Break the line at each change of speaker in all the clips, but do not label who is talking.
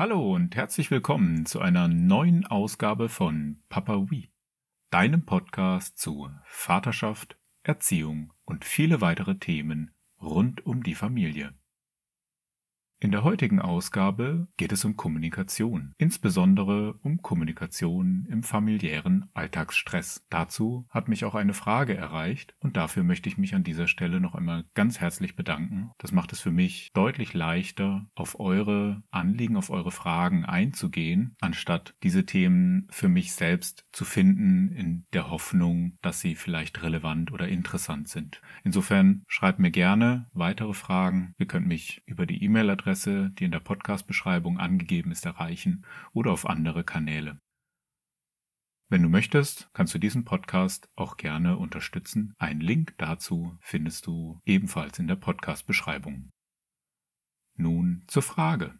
Hallo und herzlich willkommen zu einer neuen Ausgabe von Papa Wee, deinem Podcast zu Vaterschaft, Erziehung und viele weitere Themen rund um die Familie. In der heutigen Ausgabe geht es um Kommunikation, insbesondere um Kommunikation im familiären Alltagsstress. Dazu hat mich auch eine Frage erreicht und dafür möchte ich mich an dieser Stelle noch einmal ganz herzlich bedanken. Das macht es für mich deutlich leichter, auf eure Anliegen, auf eure Fragen einzugehen, anstatt diese Themen für mich selbst zu finden in der Hoffnung, dass sie vielleicht relevant oder interessant sind. Insofern schreibt mir gerne weitere Fragen. Ihr könnt mich über die E-Mail-Adresse E-Mail-Adresse, die in der Podcast-Beschreibung angegeben ist, erreichen oder auf andere Kanäle. Wenn du möchtest, kannst du diesen Podcast auch gerne unterstützen. Einen Link dazu findest du ebenfalls in der Podcast-Beschreibung. Nun zur Frage.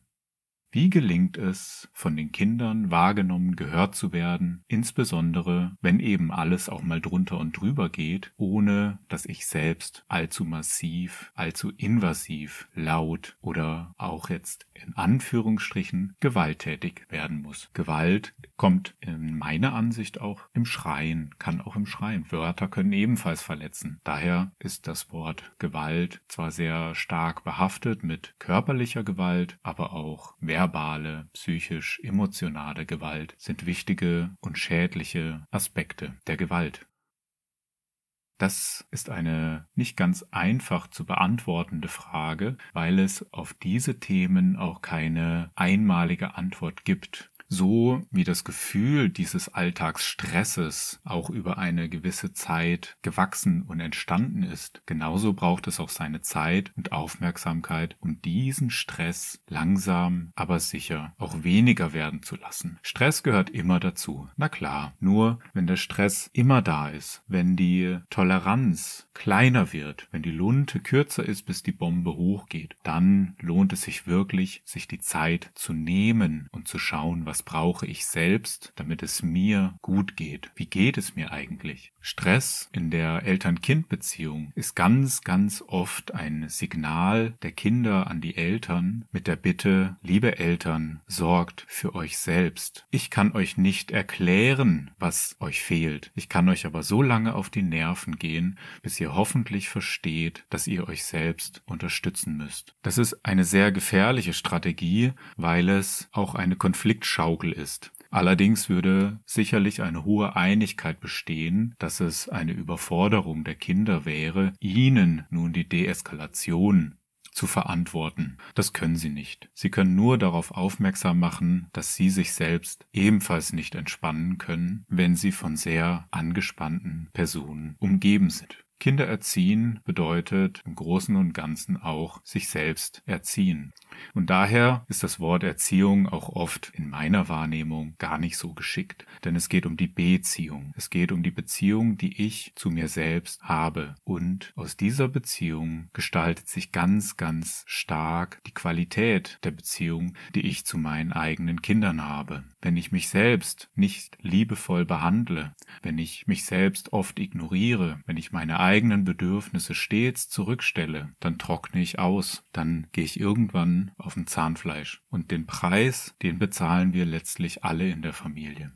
Wie gelingt es, von den Kindern wahrgenommen, gehört zu werden, insbesondere wenn eben alles auch mal drunter und drüber geht, ohne dass ich selbst allzu massiv, allzu invasiv, laut oder auch jetzt in Anführungsstrichen gewalttätig werden muss. Gewalt kommt in meiner Ansicht auch im Schreien, kann auch im Schreien. Wörter können ebenfalls verletzen. Daher ist das Wort Gewalt zwar sehr stark behaftet mit körperlicher Gewalt, aber auch verbale, psychisch, emotionale Gewalt sind wichtige und schädliche Aspekte der Gewalt. Das ist eine nicht ganz einfach zu beantwortende Frage, weil es auf diese Themen auch keine einmalige Antwort gibt so wie das Gefühl dieses Alltagsstresses auch über eine gewisse Zeit gewachsen und entstanden ist, genauso braucht es auch seine Zeit und Aufmerksamkeit, um diesen Stress langsam, aber sicher auch weniger werden zu lassen. Stress gehört immer dazu. Na klar, nur wenn der Stress immer da ist, wenn die Toleranz kleiner wird, wenn die Lunte kürzer ist, bis die Bombe hochgeht, dann lohnt es sich wirklich, sich die Zeit zu nehmen und zu schauen, was brauche ich selbst, damit es mir gut geht? Wie geht es mir eigentlich? Stress in der Eltern-Kind-Beziehung ist ganz, ganz oft ein Signal der Kinder an die Eltern mit der Bitte, liebe Eltern, sorgt für euch selbst. Ich kann euch nicht erklären, was euch fehlt. Ich kann euch aber so lange auf die Nerven gehen, bis ihr hoffentlich versteht, dass ihr euch selbst unterstützen müsst. Das ist eine sehr gefährliche Strategie, weil es auch eine Konfliktschaukel ist. Allerdings würde sicherlich eine hohe Einigkeit bestehen, dass es eine Überforderung der Kinder wäre, ihnen nun die Deeskalation zu verantworten. Das können sie nicht. Sie können nur darauf aufmerksam machen, dass sie sich selbst ebenfalls nicht entspannen können, wenn sie von sehr angespannten Personen umgeben sind. Kinder erziehen bedeutet im Großen und Ganzen auch sich selbst erziehen. Und daher ist das Wort Erziehung auch oft in meiner Wahrnehmung gar nicht so geschickt, denn es geht um die Beziehung. Es geht um die Beziehung, die ich zu mir selbst habe. Und aus dieser Beziehung gestaltet sich ganz, ganz stark die Qualität der Beziehung, die ich zu meinen eigenen Kindern habe. Wenn ich mich selbst nicht liebevoll behandle, wenn ich mich selbst oft ignoriere, wenn ich meine eigenen Bedürfnisse stets zurückstelle, dann trockne ich aus, dann gehe ich irgendwann auf dem Zahnfleisch. Und den Preis, den bezahlen wir letztlich alle in der Familie.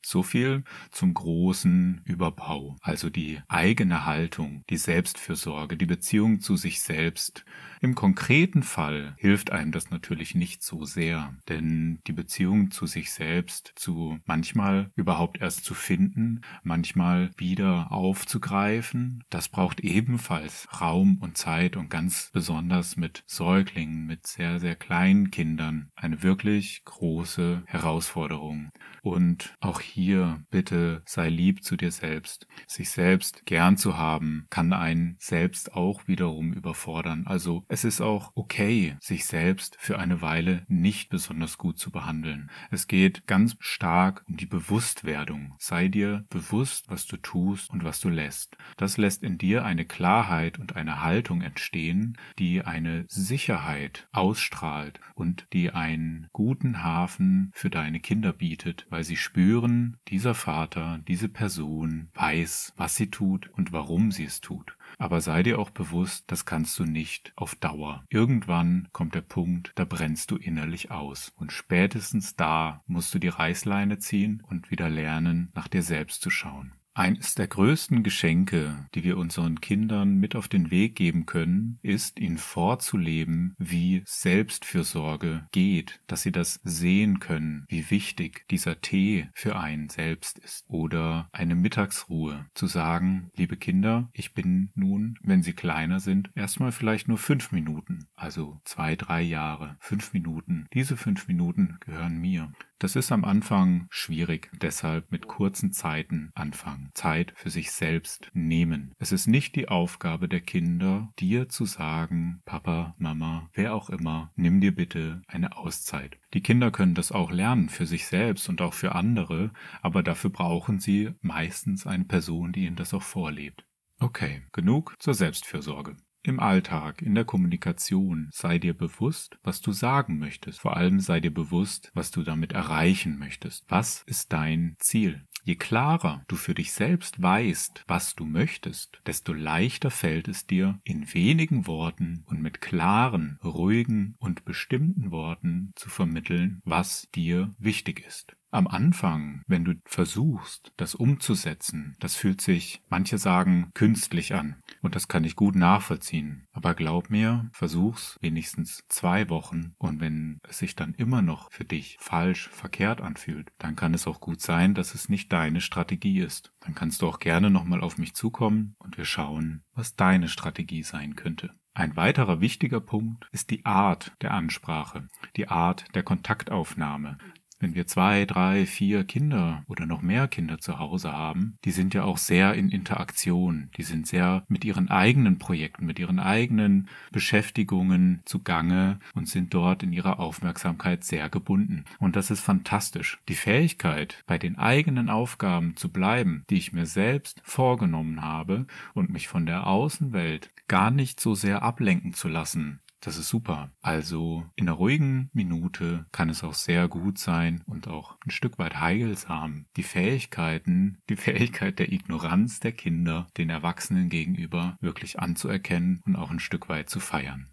So viel zum großen Überbau, also die eigene Haltung, die Selbstfürsorge, die Beziehung zu sich selbst. Im konkreten Fall hilft einem das natürlich nicht so sehr, denn die Beziehung zu sich selbst zu manchmal überhaupt erst zu finden, manchmal wieder aufzugreifen, das braucht ebenfalls Raum und Zeit und ganz besonders mit Säuglingen, mit sehr, sehr kleinen Kindern eine wirklich große Herausforderung. Und auch hier bitte sei lieb zu dir selbst. Sich selbst gern zu haben, kann einen selbst auch wiederum überfordern. Also es ist auch okay, sich selbst für eine Weile nicht besonders gut zu behandeln. Es geht ganz stark um die Bewusstwerdung. Sei dir bewusst, was du tust und was du lässt. Das lässt in dir eine Klarheit und eine Haltung entstehen, die eine Sicherheit ausstrahlt und die einen guten Hafen für deine Kinder bietet, weil sie spüren, dieser Vater, diese Person weiß, was sie tut und warum sie es tut. Aber sei dir auch bewusst, das kannst du nicht auf Dauer. Irgendwann kommt der Punkt, da brennst du innerlich aus. Und spätestens da musst du die Reißleine ziehen und wieder lernen, nach dir selbst zu schauen. Eines der größten Geschenke, die wir unseren Kindern mit auf den Weg geben können, ist, ihnen vorzuleben, wie Selbstfürsorge geht, dass sie das sehen können, wie wichtig dieser Tee für einen selbst ist. Oder eine Mittagsruhe, zu sagen, liebe Kinder, ich bin nun, wenn sie kleiner sind, erstmal vielleicht nur fünf Minuten, also zwei, drei Jahre, fünf Minuten. Diese fünf Minuten gehören mir. Das ist am Anfang schwierig, deshalb mit kurzen Zeiten anfangen. Zeit für sich selbst nehmen. Es ist nicht die Aufgabe der Kinder, dir zu sagen, Papa, Mama, wer auch immer, nimm dir bitte eine Auszeit. Die Kinder können das auch lernen für sich selbst und auch für andere, aber dafür brauchen sie meistens eine Person, die ihnen das auch vorlebt. Okay, genug zur Selbstfürsorge. Im Alltag, in der Kommunikation sei dir bewusst, was du sagen möchtest. Vor allem sei dir bewusst, was du damit erreichen möchtest. Was ist dein Ziel? Je klarer du für dich selbst weißt, was du möchtest, desto leichter fällt es dir, in wenigen Worten und mit klaren, ruhigen und bestimmten Worten zu vermitteln, was dir wichtig ist. Am Anfang, wenn du versuchst, das umzusetzen, das fühlt sich, manche sagen, künstlich an. Und das kann ich gut nachvollziehen. Aber glaub mir, versuch's wenigstens zwei Wochen. Und wenn es sich dann immer noch für dich falsch, verkehrt anfühlt, dann kann es auch gut sein, dass es nicht deine Strategie ist. Dann kannst du auch gerne nochmal auf mich zukommen und wir schauen, was deine Strategie sein könnte. Ein weiterer wichtiger Punkt ist die Art der Ansprache, die Art der Kontaktaufnahme. Wenn wir zwei, drei, vier Kinder oder noch mehr Kinder zu Hause haben, die sind ja auch sehr in Interaktion. Die sind sehr mit ihren eigenen Projekten, mit ihren eigenen Beschäftigungen zugange und sind dort in ihrer Aufmerksamkeit sehr gebunden. Und das ist fantastisch. Die Fähigkeit, bei den eigenen Aufgaben zu bleiben, die ich mir selbst vorgenommen habe und mich von der Außenwelt gar nicht so sehr ablenken zu lassen, das ist super. Also in einer ruhigen Minute kann es auch sehr gut sein und auch ein Stück weit heilsam, die Fähigkeiten, die Fähigkeit der Ignoranz der Kinder den Erwachsenen gegenüber wirklich anzuerkennen und auch ein Stück weit zu feiern.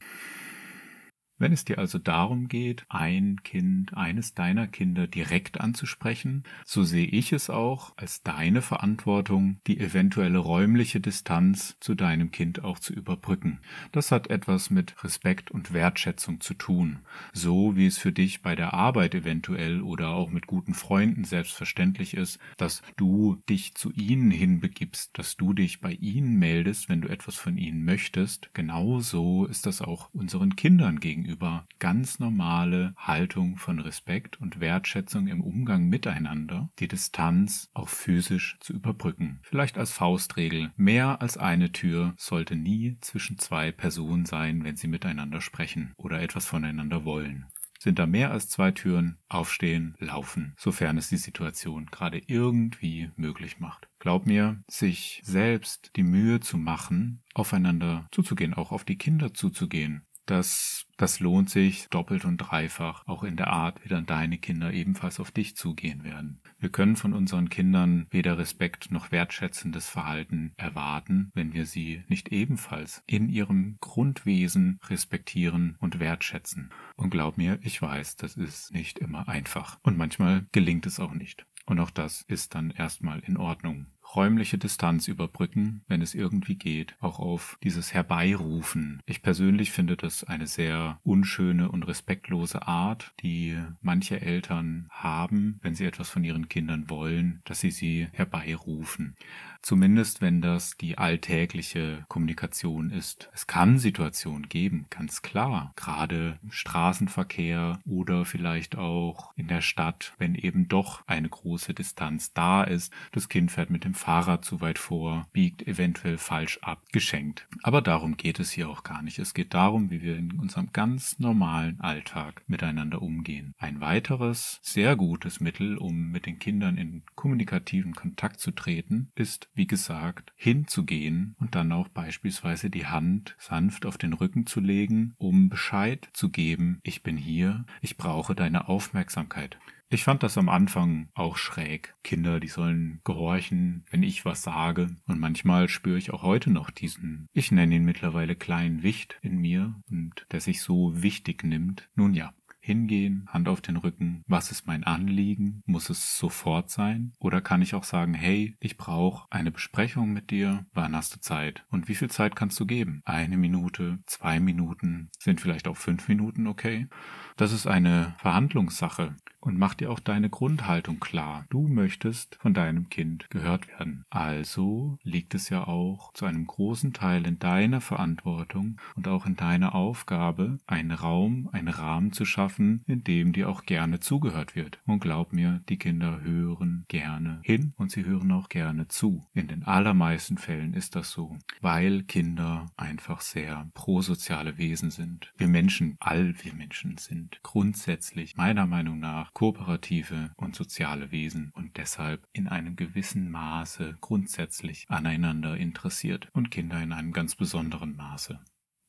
Wenn es dir also darum geht, ein Kind, eines deiner Kinder direkt anzusprechen, so sehe ich es auch als deine Verantwortung, die eventuelle räumliche Distanz zu deinem Kind auch zu überbrücken. Das hat etwas mit Respekt und Wertschätzung zu tun, so wie es für dich bei der Arbeit eventuell oder auch mit guten Freunden selbstverständlich ist, dass du dich zu ihnen hinbegibst, dass du dich bei ihnen meldest, wenn du etwas von ihnen möchtest. Genauso ist das auch unseren Kindern gegenüber gegenüber ganz normale Haltung von Respekt und Wertschätzung im Umgang miteinander, die Distanz auch physisch zu überbrücken. Vielleicht als Faustregel, mehr als eine Tür sollte nie zwischen zwei Personen sein, wenn sie miteinander sprechen oder etwas voneinander wollen. Sind da mehr als zwei Türen, aufstehen, laufen, sofern es die Situation gerade irgendwie möglich macht. Glaub mir, sich selbst die Mühe zu machen, aufeinander zuzugehen, auch auf die Kinder zuzugehen, das, das lohnt sich doppelt und dreifach, auch in der Art, wie dann deine Kinder ebenfalls auf dich zugehen werden. Wir können von unseren Kindern weder Respekt noch wertschätzendes Verhalten erwarten, wenn wir sie nicht ebenfalls in ihrem Grundwesen respektieren und wertschätzen. Und glaub mir, ich weiß, das ist nicht immer einfach. Und manchmal gelingt es auch nicht. Und auch das ist dann erstmal in Ordnung räumliche Distanz überbrücken, wenn es irgendwie geht, auch auf dieses Herbeirufen. Ich persönlich finde das eine sehr unschöne und respektlose Art, die manche Eltern haben, wenn sie etwas von ihren Kindern wollen, dass sie sie herbeirufen. Zumindest wenn das die alltägliche Kommunikation ist. Es kann Situationen geben, ganz klar. Gerade im Straßenverkehr oder vielleicht auch in der Stadt, wenn eben doch eine große Distanz da ist. Das Kind fährt mit dem Fahrrad zu weit vor, biegt eventuell falsch ab, geschenkt. Aber darum geht es hier auch gar nicht. Es geht darum, wie wir in unserem ganz normalen Alltag miteinander umgehen. Ein weiteres sehr gutes Mittel, um mit den Kindern in kommunikativen Kontakt zu treten, ist wie gesagt, hinzugehen und dann auch beispielsweise die Hand sanft auf den Rücken zu legen, um Bescheid zu geben, ich bin hier, ich brauche deine Aufmerksamkeit. Ich fand das am Anfang auch schräg. Kinder, die sollen gehorchen, wenn ich was sage. Und manchmal spüre ich auch heute noch diesen, ich nenne ihn mittlerweile kleinen Wicht in mir und der sich so wichtig nimmt. Nun ja, hingehen, Hand auf den Rücken, was ist mein Anliegen? Muss es sofort sein? Oder kann ich auch sagen, hey, ich brauche eine Besprechung mit dir, wann hast du Zeit? Und wie viel Zeit kannst du geben? Eine Minute, zwei Minuten, sind vielleicht auch fünf Minuten okay? Das ist eine Verhandlungssache und mach dir auch deine Grundhaltung klar. Du möchtest von deinem Kind gehört werden. Also liegt es ja auch zu einem großen Teil in deiner Verantwortung und auch in deiner Aufgabe, einen Raum, einen Rahmen zu schaffen, in dem dir auch gerne zugehört wird. Und glaub mir, die Kinder hören gerne hin und sie hören auch gerne zu. In den allermeisten Fällen ist das so, weil Kinder einfach sehr prosoziale Wesen sind. Wir Menschen, all wir Menschen sind grundsätzlich meiner Meinung nach kooperative und soziale Wesen und deshalb in einem gewissen Maße grundsätzlich aneinander interessiert und Kinder in einem ganz besonderen Maße.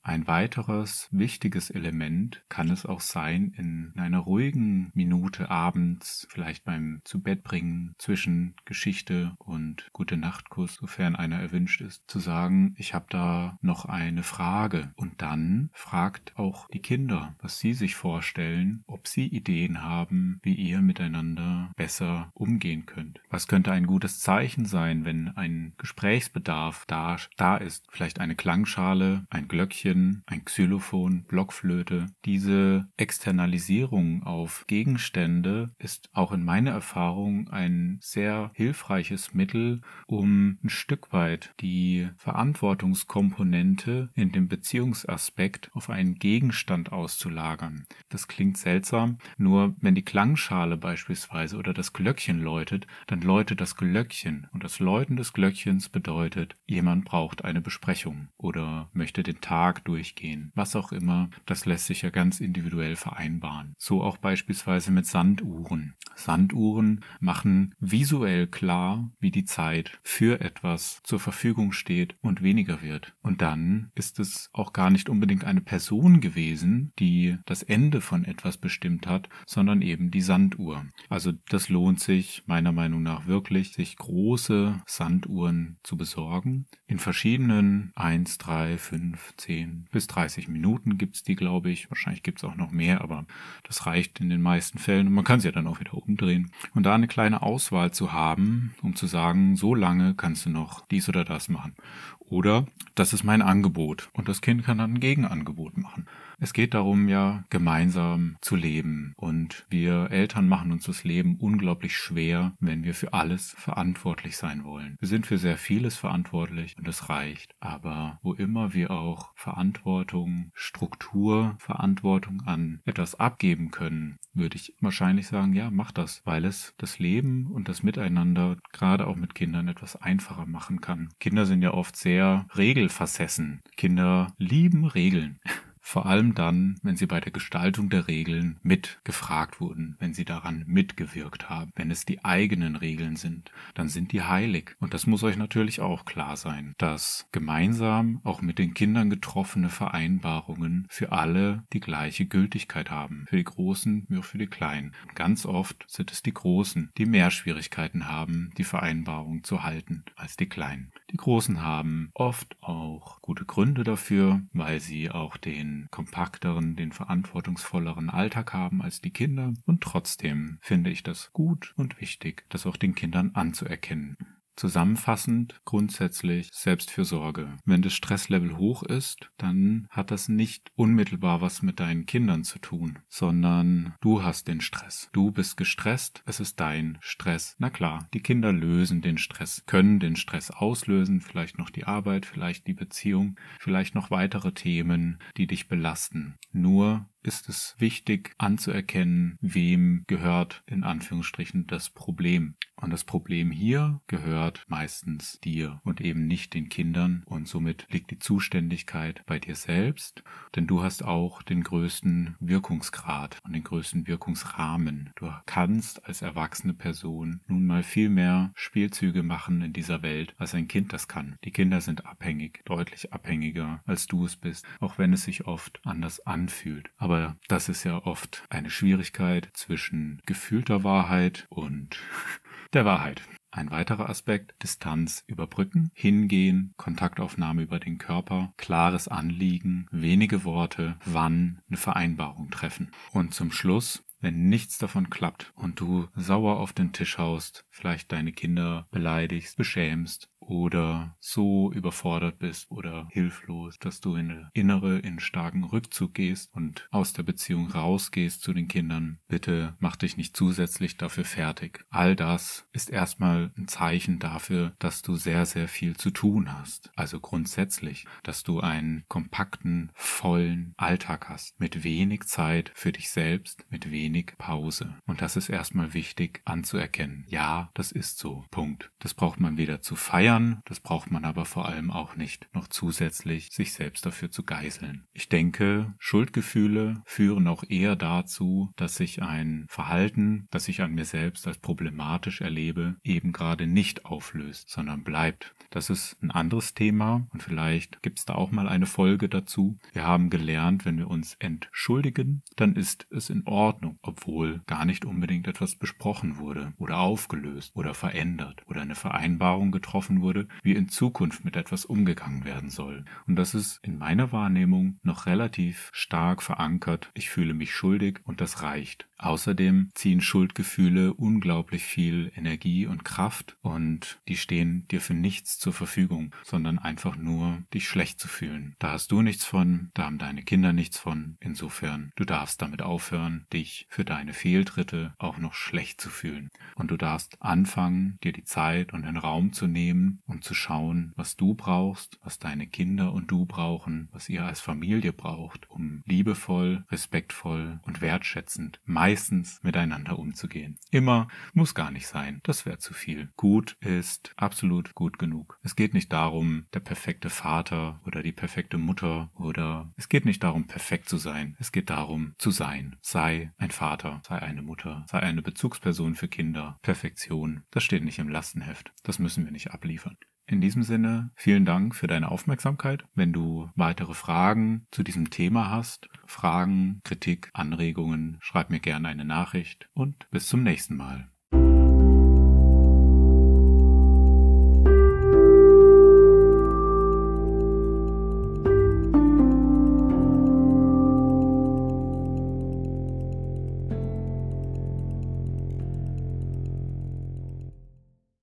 Ein weiteres wichtiges Element kann es auch sein, in einer ruhigen Minute abends, vielleicht beim Zubettbringen zwischen Geschichte und Gute Nachtkuss, sofern einer erwünscht ist, zu sagen, ich habe da noch eine Frage. Und dann fragt auch die Kinder, was sie sich vorstellen, ob sie Ideen haben, wie ihr miteinander besser umgehen könnt. Was könnte ein gutes Zeichen sein, wenn ein Gesprächsbedarf da, da ist? Vielleicht eine Klangschale, ein Glöckchen, Klavier, ein Xylophon, Blockflöte. Diese Externalisierung auf Gegenstände ist auch in meiner Erfahrung ein sehr hilfreiches Mittel, um ein Stück weit die Verantwortungskomponente in dem Beziehungsaspekt auf einen Gegenstand auszulagern. Das klingt seltsam, nur wenn die Klangschale beispielsweise oder das Glöckchen läutet, dann läutet das Glöckchen und das Läuten des Glöckchens bedeutet, jemand braucht eine Besprechung oder möchte den Tag durchgehen. Was auch immer, das lässt sich ja ganz individuell vereinbaren. So auch beispielsweise mit Sanduhren. Sanduhren machen visuell klar, wie die Zeit für etwas zur Verfügung steht und weniger wird. Und dann ist es auch gar nicht unbedingt eine Person gewesen, die das Ende von etwas bestimmt hat, sondern eben die Sanduhr. Also das lohnt sich meiner Meinung nach wirklich, sich große Sanduhren zu besorgen. In verschiedenen 1, 3, 5, 10, bis 30 Minuten gibt es die, glaube ich. Wahrscheinlich gibt es auch noch mehr, aber das reicht in den meisten Fällen und man kann sie ja dann auch wieder umdrehen. Und da eine kleine Auswahl zu haben, um zu sagen, so lange kannst du noch dies oder das machen. Oder das ist mein Angebot und das Kind kann dann ein Gegenangebot machen. Es geht darum, ja, gemeinsam zu leben. Und wir Eltern machen uns das Leben unglaublich schwer, wenn wir für alles verantwortlich sein wollen. Wir sind für sehr vieles verantwortlich und es reicht. Aber wo immer wir auch Verantwortung, Struktur, Verantwortung an etwas abgeben können, würde ich wahrscheinlich sagen, ja, mach das, weil es das Leben und das Miteinander gerade auch mit Kindern etwas einfacher machen kann. Kinder sind ja oft sehr regelversessen. Kinder lieben Regeln. Vor allem dann, wenn sie bei der Gestaltung der Regeln mitgefragt wurden, wenn sie daran mitgewirkt haben. Wenn es die eigenen Regeln sind, dann sind die heilig. Und das muss euch natürlich auch klar sein, dass gemeinsam auch mit den Kindern getroffene Vereinbarungen für alle die gleiche Gültigkeit haben. Für die Großen wie auch für die Kleinen. Ganz oft sind es die Großen, die mehr Schwierigkeiten haben, die Vereinbarung zu halten, als die Kleinen. Die Großen haben oft auch gute Gründe dafür, weil sie auch den kompakteren, den verantwortungsvolleren Alltag haben als die Kinder und trotzdem finde ich das gut und wichtig, das auch den Kindern anzuerkennen. Zusammenfassend grundsätzlich Selbstfürsorge. Wenn das Stresslevel hoch ist, dann hat das nicht unmittelbar was mit deinen Kindern zu tun, sondern du hast den Stress. Du bist gestresst, es ist dein Stress. Na klar, die Kinder lösen den Stress, können den Stress auslösen, vielleicht noch die Arbeit, vielleicht die Beziehung, vielleicht noch weitere Themen, die dich belasten. Nur ist es wichtig anzuerkennen, wem gehört in Anführungsstrichen das Problem. Und das Problem hier gehört meistens dir und eben nicht den Kindern und somit liegt die Zuständigkeit bei dir selbst, denn du hast auch den größten Wirkungsgrad und den größten Wirkungsrahmen. Du kannst als erwachsene Person nun mal viel mehr Spielzüge machen in dieser Welt, als ein Kind das kann. Die Kinder sind abhängig, deutlich abhängiger, als du es bist, auch wenn es sich oft anders anfühlt. Aber das ist ja oft eine Schwierigkeit zwischen gefühlter Wahrheit und der Wahrheit. Ein weiterer Aspekt, Distanz überbrücken, hingehen, Kontaktaufnahme über den Körper, klares Anliegen, wenige Worte, wann eine Vereinbarung treffen. Und zum Schluss, wenn nichts davon klappt und du sauer auf den Tisch haust, vielleicht deine Kinder beleidigst, beschämst oder so überfordert bist oder hilflos, dass du in eine innere, in starken Rückzug gehst und aus der Beziehung rausgehst zu den Kindern, bitte mach dich nicht zusätzlich dafür fertig. All das ist erstmal ein Zeichen dafür, dass du sehr, sehr viel zu tun hast. Also grundsätzlich, dass du einen kompakten, vollen Alltag hast, mit wenig Zeit für dich selbst, mit wenig Pause. Und das ist erstmal wichtig anzuerkennen. Ja, das ist so. Punkt. Das braucht man weder zu feiern, das braucht man aber vor allem auch nicht, noch zusätzlich sich selbst dafür zu geißeln. Ich denke, Schuldgefühle führen auch eher dazu, dass sich ein Verhalten, das ich an mir selbst als problematisch erlebe, eben gerade nicht auflöst, sondern bleibt. Das ist ein anderes Thema und vielleicht gibt es da auch mal eine Folge dazu. Wir haben gelernt, wenn wir uns entschuldigen, dann ist es in Ordnung, obwohl gar nicht unbedingt etwas besprochen wurde oder aufgelöst oder verändert oder eine Vereinbarung getroffen wurde, wie in Zukunft mit etwas umgegangen werden soll. Und das ist in meiner Wahrnehmung noch relativ stark verankert. Ich fühle mich schuldig und das reicht. Außerdem ziehen Schuldgefühle unglaublich viel Energie und Kraft und die stehen dir für nichts zur Verfügung, sondern einfach nur, dich schlecht zu fühlen. Da hast du nichts von, da haben deine Kinder nichts von. Insofern, du darfst damit aufhören, dich für deine Fehltritte auch noch schlecht zu fühlen. Und du darfst anfangen, dir die Zeit und den Raum zu nehmen, um zu schauen, was du brauchst, was deine Kinder und du brauchen, was ihr als Familie braucht, um liebevoll, respektvoll und wertschätzend meistens miteinander umzugehen. Immer muss gar nicht sein, das wäre zu viel. Gut ist absolut gut genug. Es geht nicht darum, der perfekte Vater oder die perfekte Mutter oder es geht nicht darum, perfekt zu sein. Es geht darum, zu sein. Sei ein Vater, sei eine Mutter, sei eine Bezugsperson für Kinder. Perfektion, das steht nicht im Lastenheft. Das müssen wir nicht abliefern liefern. In diesem Sinne, vielen Dank für deine Aufmerksamkeit. Wenn du weitere Fragen zu diesem Thema hast, Fragen, Kritik, Anregungen, schreib mir gerne eine Nachricht und bis zum nächsten Mal.